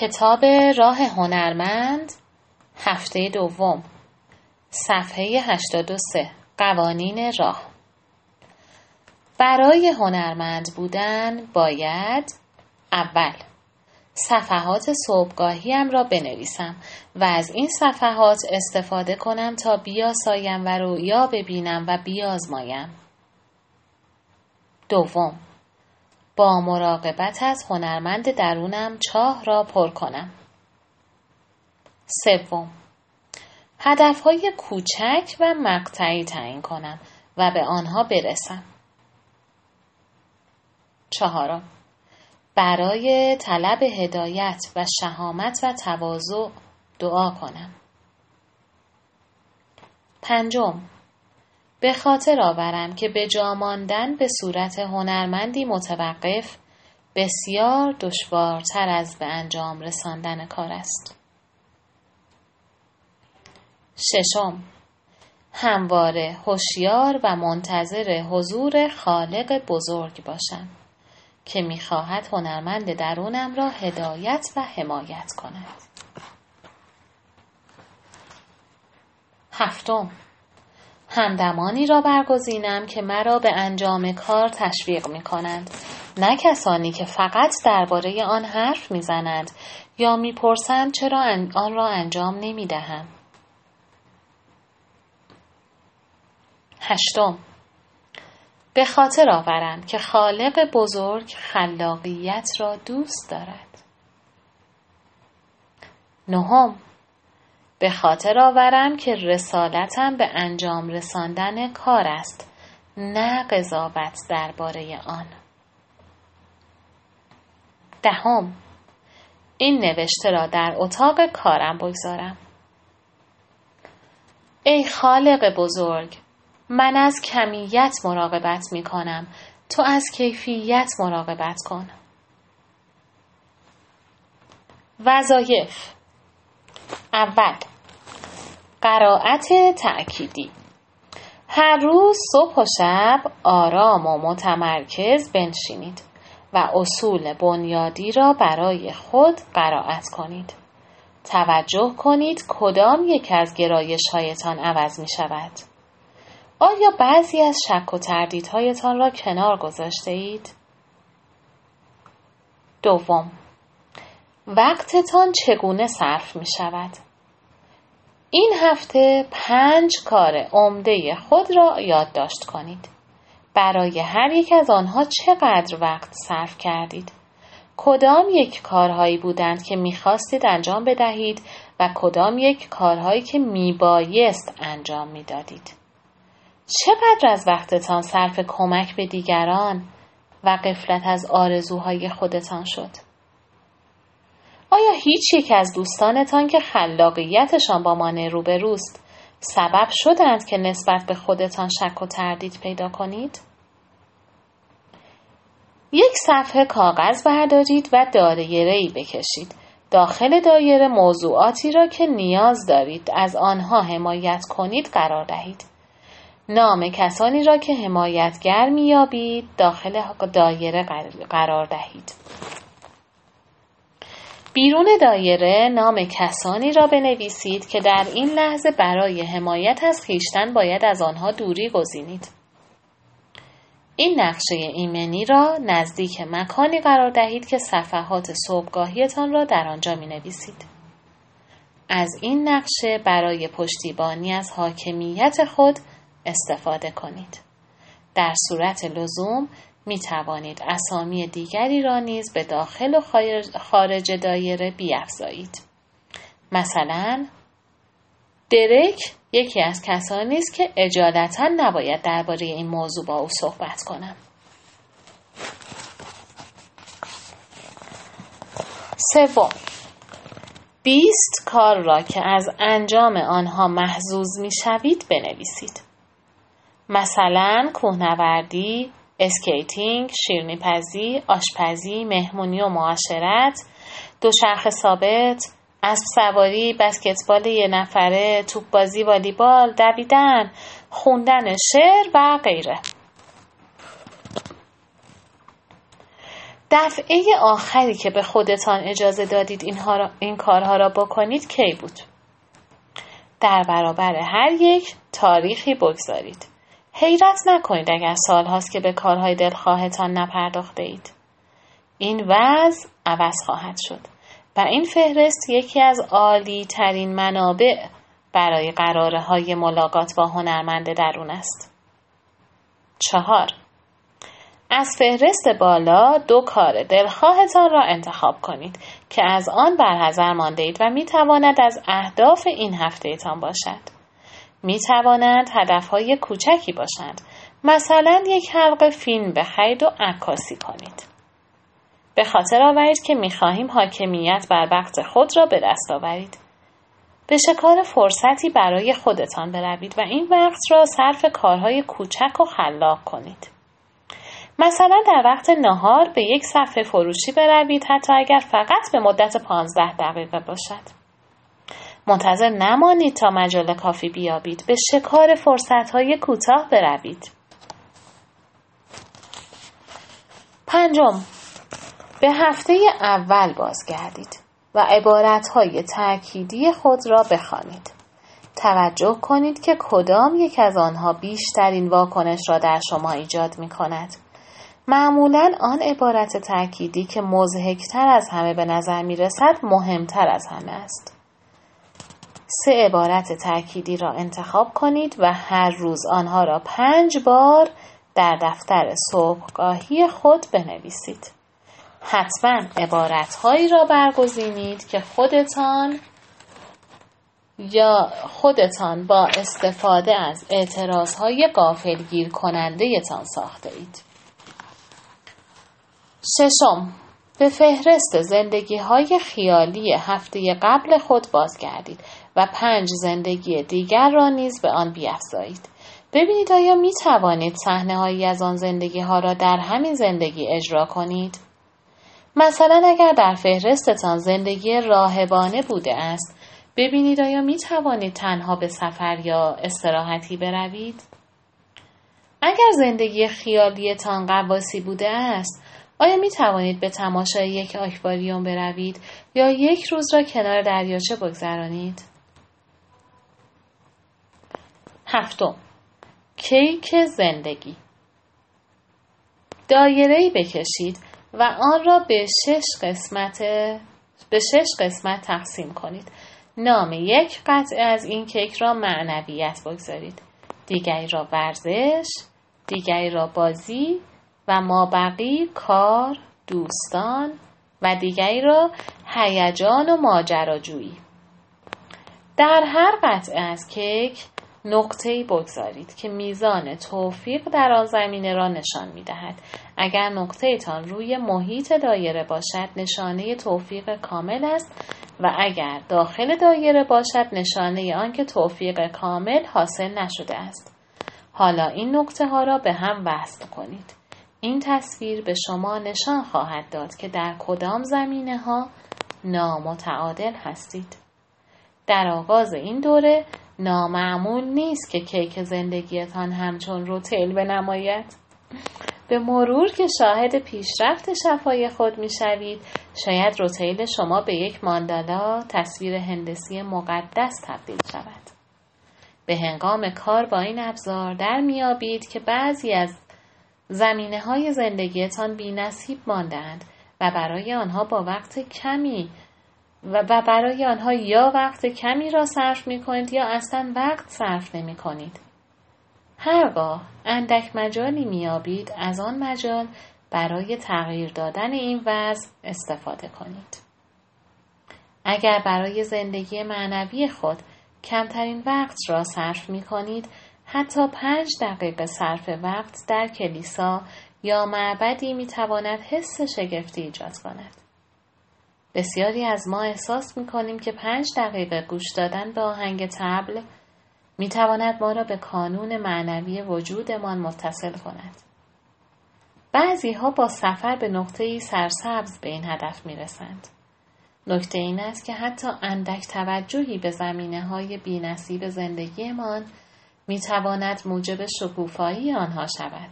کتاب راه هنرمند هفته دوم صفحه 83 قوانین راه. برای هنرمند بودن باید اول صفحات صبحگاهیم را بنویسم و از این صفحات استفاده کنم تا بیاسایم و رویا ببینم و بیازمایم. دوم با مراقبت از هنرمند درونم چاه را پر کنم. سوم هدفهای کوچک و مقطعی تعیین کنم و به آنها برسم. چهارم برای طلب هدایت و شهامت و تواضع دعا کنم. پنجم به خاطر آورم که به جا ماندن به صورت هنرمندی متوقف بسیار دشوارتر از به انجام رساندن کار است. ششم همواره هوشیار و منتظر حضور خالق بزرگ باشم که می‌خواهد هنرمند درونم را هدایت و حمایت کند. هفتم همدمانی را برگزینم که مرا به انجام کار تشویق می کنند نه کسانی که فقط درباره آن حرف می‌زنند یا می‌پرسند چرا آن را انجام نمی دهم. هشتم به خاطر آورم که خالق بزرگ خلاقیت را دوست دارد. نهم به خاطر آورم که رسالتم به انجام رساندن کار است نه قضاوت درباره آن. دهم این نوشته را در اتاق کارم بگذارم. ای خالق بزرگ من از کمیت مراقبت می کنم تو از کیفیت مراقبت کن. وظایف اول قرائت تأکیدی هر روز صبح و شب آرام و متمرکز بنشینید و اصول بنیادی را برای خود قرائت کنید. توجه کنید کدام یک از گرایش هایتان عوض می شود. آیا بعضی از شک و تردیدهایتان را کنار گذاشته اید؟ دوم وقتتان چگونه صرف می شود؟ این هفته پنج کار عمده خود را یادداشت کنید. برای هر یک از آنها چقدر وقت صرف کردید؟ کدام یک کارهایی بودند که می‌خواستید انجام بدهید و کدام یک کارهایی که میبایست انجام می‌دادید؟ چقدر از وقتتان صرف کمک به دیگران و قفلت از آرزوهای خودتان شد؟ آیا هیچ یک از دوستانتان که خلاقیتشان با مانع روبروست سبب شدند که نسبت به خودتان شک و تردید پیدا کنید؟ یک صفحه کاغذ بردارید و دایره بکشید. داخل دایره موضوعاتی را که نیاز دارید از آنها حمایت کنید قرار دهید. نام کسانی را که حمایتگر میابید داخل دایره قرار دهید. بیرون دایره نام کسانی را بنویسید که در این لحظه برای حمایت از خیشتن باید از آنها دوری گزینید. این نقشه ایمنی را نزدیک مکانی قرار دهید که صفحات صبحگاهیتان را در آنجا می نویسید. از این نقشه برای پشتیبانی از حاکمیت خود استفاده کنید. در صورت لزوم می توانید اسامی دیگری را نیز به داخل و خارج دایره بیافزایید. مثلا درک یکی از کسانی است که اجالتا نباید درباره این موضوع با او صحبت کنم. سوم بیست کار را که از انجام آنها محظوظ می شوید بنویسید. مثلا کوهنوردی، skating، شیرنیپزی، آشپزی، مهمونی و معاشرت، دوچرخه ثابت، اسب سواری، بسکتبال یه نفره، توپ بازی، والیبال، دویدن، خوندن شعر و غیره. دفعه آخری که به خودتان اجازه دادید این کارها را بکنید کی بود؟ در برابر هر یک تاریخی بگذارید. حیرت نکنید اگر سالهاست که به کارهای دلخواهتان نپرداخته اید. این وضع عوض خواهد شد و این فهرست یکی از عالی ترین منابع برای قراره های ملاقات با هنرمند درون است. چهار از فهرست بالا دو کار دلخواهتان را انتخاب کنید که از آن برحضر مانده اید و می تواند از اهداف این هفتهتان باشد. می توانند هدفهای کوچکی باشند. مثلا یک حلقه فیلم بخرید و عکاسی کنید. به خاطر آورید که می خواهیم حاکمیت بر وقت خود را به دست آورید. به شکار فرصتی برای خودتان بروید و این وقت را صرف کارهای کوچک و خلاق کنید. مثلا در وقت نهار به یک صفحه فروشی بروید حتی اگر فقط به مدت پانزده دقیقه باشد. منتظر نمانید تا مجال کافی بیابید به شکار فرصتهای کوتاه بروید. پنجم به هفته اول بازگردید و عبارتهای تأکیدی خود را بخوانید. توجه کنید که کدام یک از آنها بیشترین واکنش را در شما ایجاد می کند. معمولا آن عبارت تأکیدی که مزهکتر از همه به نظر می رسد مهمتر از همه است. سه عبارت تأکیدی را انتخاب کنید و هر روز آنها را پنج بار در دفتر صبحگاهی خود بنویسید. حتما عبارتهایی را برگزینید که خودتان یا خودتان با استفاده از اعتراضهای گیر کننده تان ساخته اید. ششم به فهرست زندگی های خیالی هفته قبل خود بازگردید و پنج زندگی دیگر را نیز به آن بیافزایید. ببینید آیا می توانید صحنه هایی از آن زندگی ها را در همین زندگی اجرا کنید؟ مثلا اگر در فهرستتان زندگی راهبانه بوده است ببینید آیا می توانید تنها به سفر یا استراحتی بروید؟ اگر زندگی خیالیتان قواسی بوده است آیا می توانید به تماشای یک آکواریوم بروید یا یک روز را کنار دریاچه بگذرانید؟ هفتم کیک زندگی دایره بکشید و آن را به شش قسمت به شش قسمت تقسیم کنید. نام یک قطعه از این کیک را معنویت بگذارید. دیگری را ورزش، دیگری را بازی و مابقی کار، دوستان و دیگری را هیجان و ماجراجویی. در هر قطعه از کیک نقطه‌ای بگذارید که میزان توفیق در آن زمینه را نشان می دهد. اگر نقطه تان روی محیط دایره باشد نشانه توفیق کامل است و اگر داخل دایره باشد نشانه آنکه توفیق کامل حاصل نشده است. حالا این نقطه ها را به هم وصل کنید. این تصویر به شما نشان خواهد داد که در کدام زمینه ها نامتعادل هستید. در آغاز این دوره نامعمول نیست که کیک زندگیتان همچون روتیل بنماید. به مرور که شاهد پیشرفت شفای خود می شوید شاید روتیل شما به یک ماندالا تصویر هندسی مقدس تبدیل شود. به هنگام کار با این ابزار در میابید که بعضی از زمینه های زندگیتان بی نصیب ماندند و برای آنها با وقت کمی و برای آنها یا وقت کمی را صرف می کنید یا اصلا وقت صرف نمی کنید. هرگاه اندک مجالی میابید از آن مجال برای تغییر دادن این وضع استفاده کنید. اگر برای زندگی معنوی خود کمترین وقت را صرف می کنید حتی پنج دقیقه صرف وقت در کلیسا یا معبدی می تواند حس شگفتی ایجاد کند. بسیاری از ما احساس می کنیم که پنج دقیقه گوش دادن به آهنگ تبل می تواند ما را به کانون معنوی وجودمان متصل کند. بعضی ها با سفر به نقطه سرسبز به این هدف می رسند. نکته این است که حتی اندک توجهی به زمینه های بی نصیب زندگیمان می تواند موجب شکوفایی آنها شود.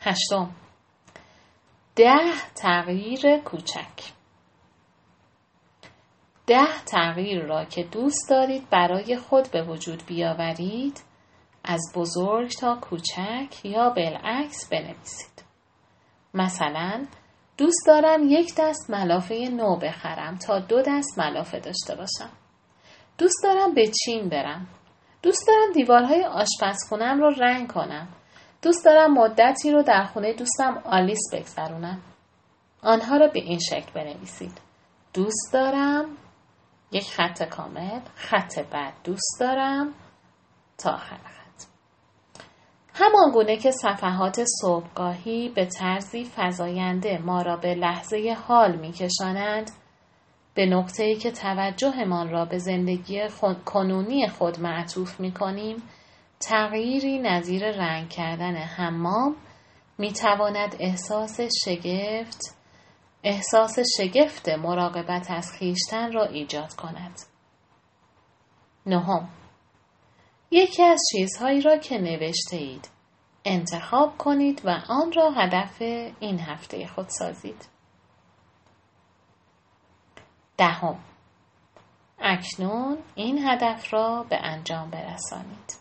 هشتم ده تغییر کوچک ده تغییر را که دوست دارید برای خود به وجود بیاورید از بزرگ تا کوچک یا بالعکس بنویسید. مثلا دوست دارم یک دست ملافه نو بخرم تا دو دست ملافه داشته باشم. دوست دارم به چین برم. دوست دارم دیوارهای آشپزخونم رو رنگ کنم. دوست دارم مدتی رو در خونه دوستم آلیس بگذرونم. آنها را به این شکل بنویسید. دوست دارم یک خط کامل خط بعد دوست دارم تا آخر خط همان گونه که صفحات صبحگاهی به طرزی فزاینده ما را به لحظه حال میکشانند به نقطه‌ای که توجهمان را به زندگی کنونی خود معطوف می کنیم تغییری نظیر رنگ کردن حمام می تواند احساس شگفت احساس شگفت مراقبت از خیشتن را ایجاد کند. نهم یکی از چیزهایی را که نوشته اید انتخاب کنید و آن را هدف این هفته خود سازید. دهم اکنون این هدف را به انجام برسانید.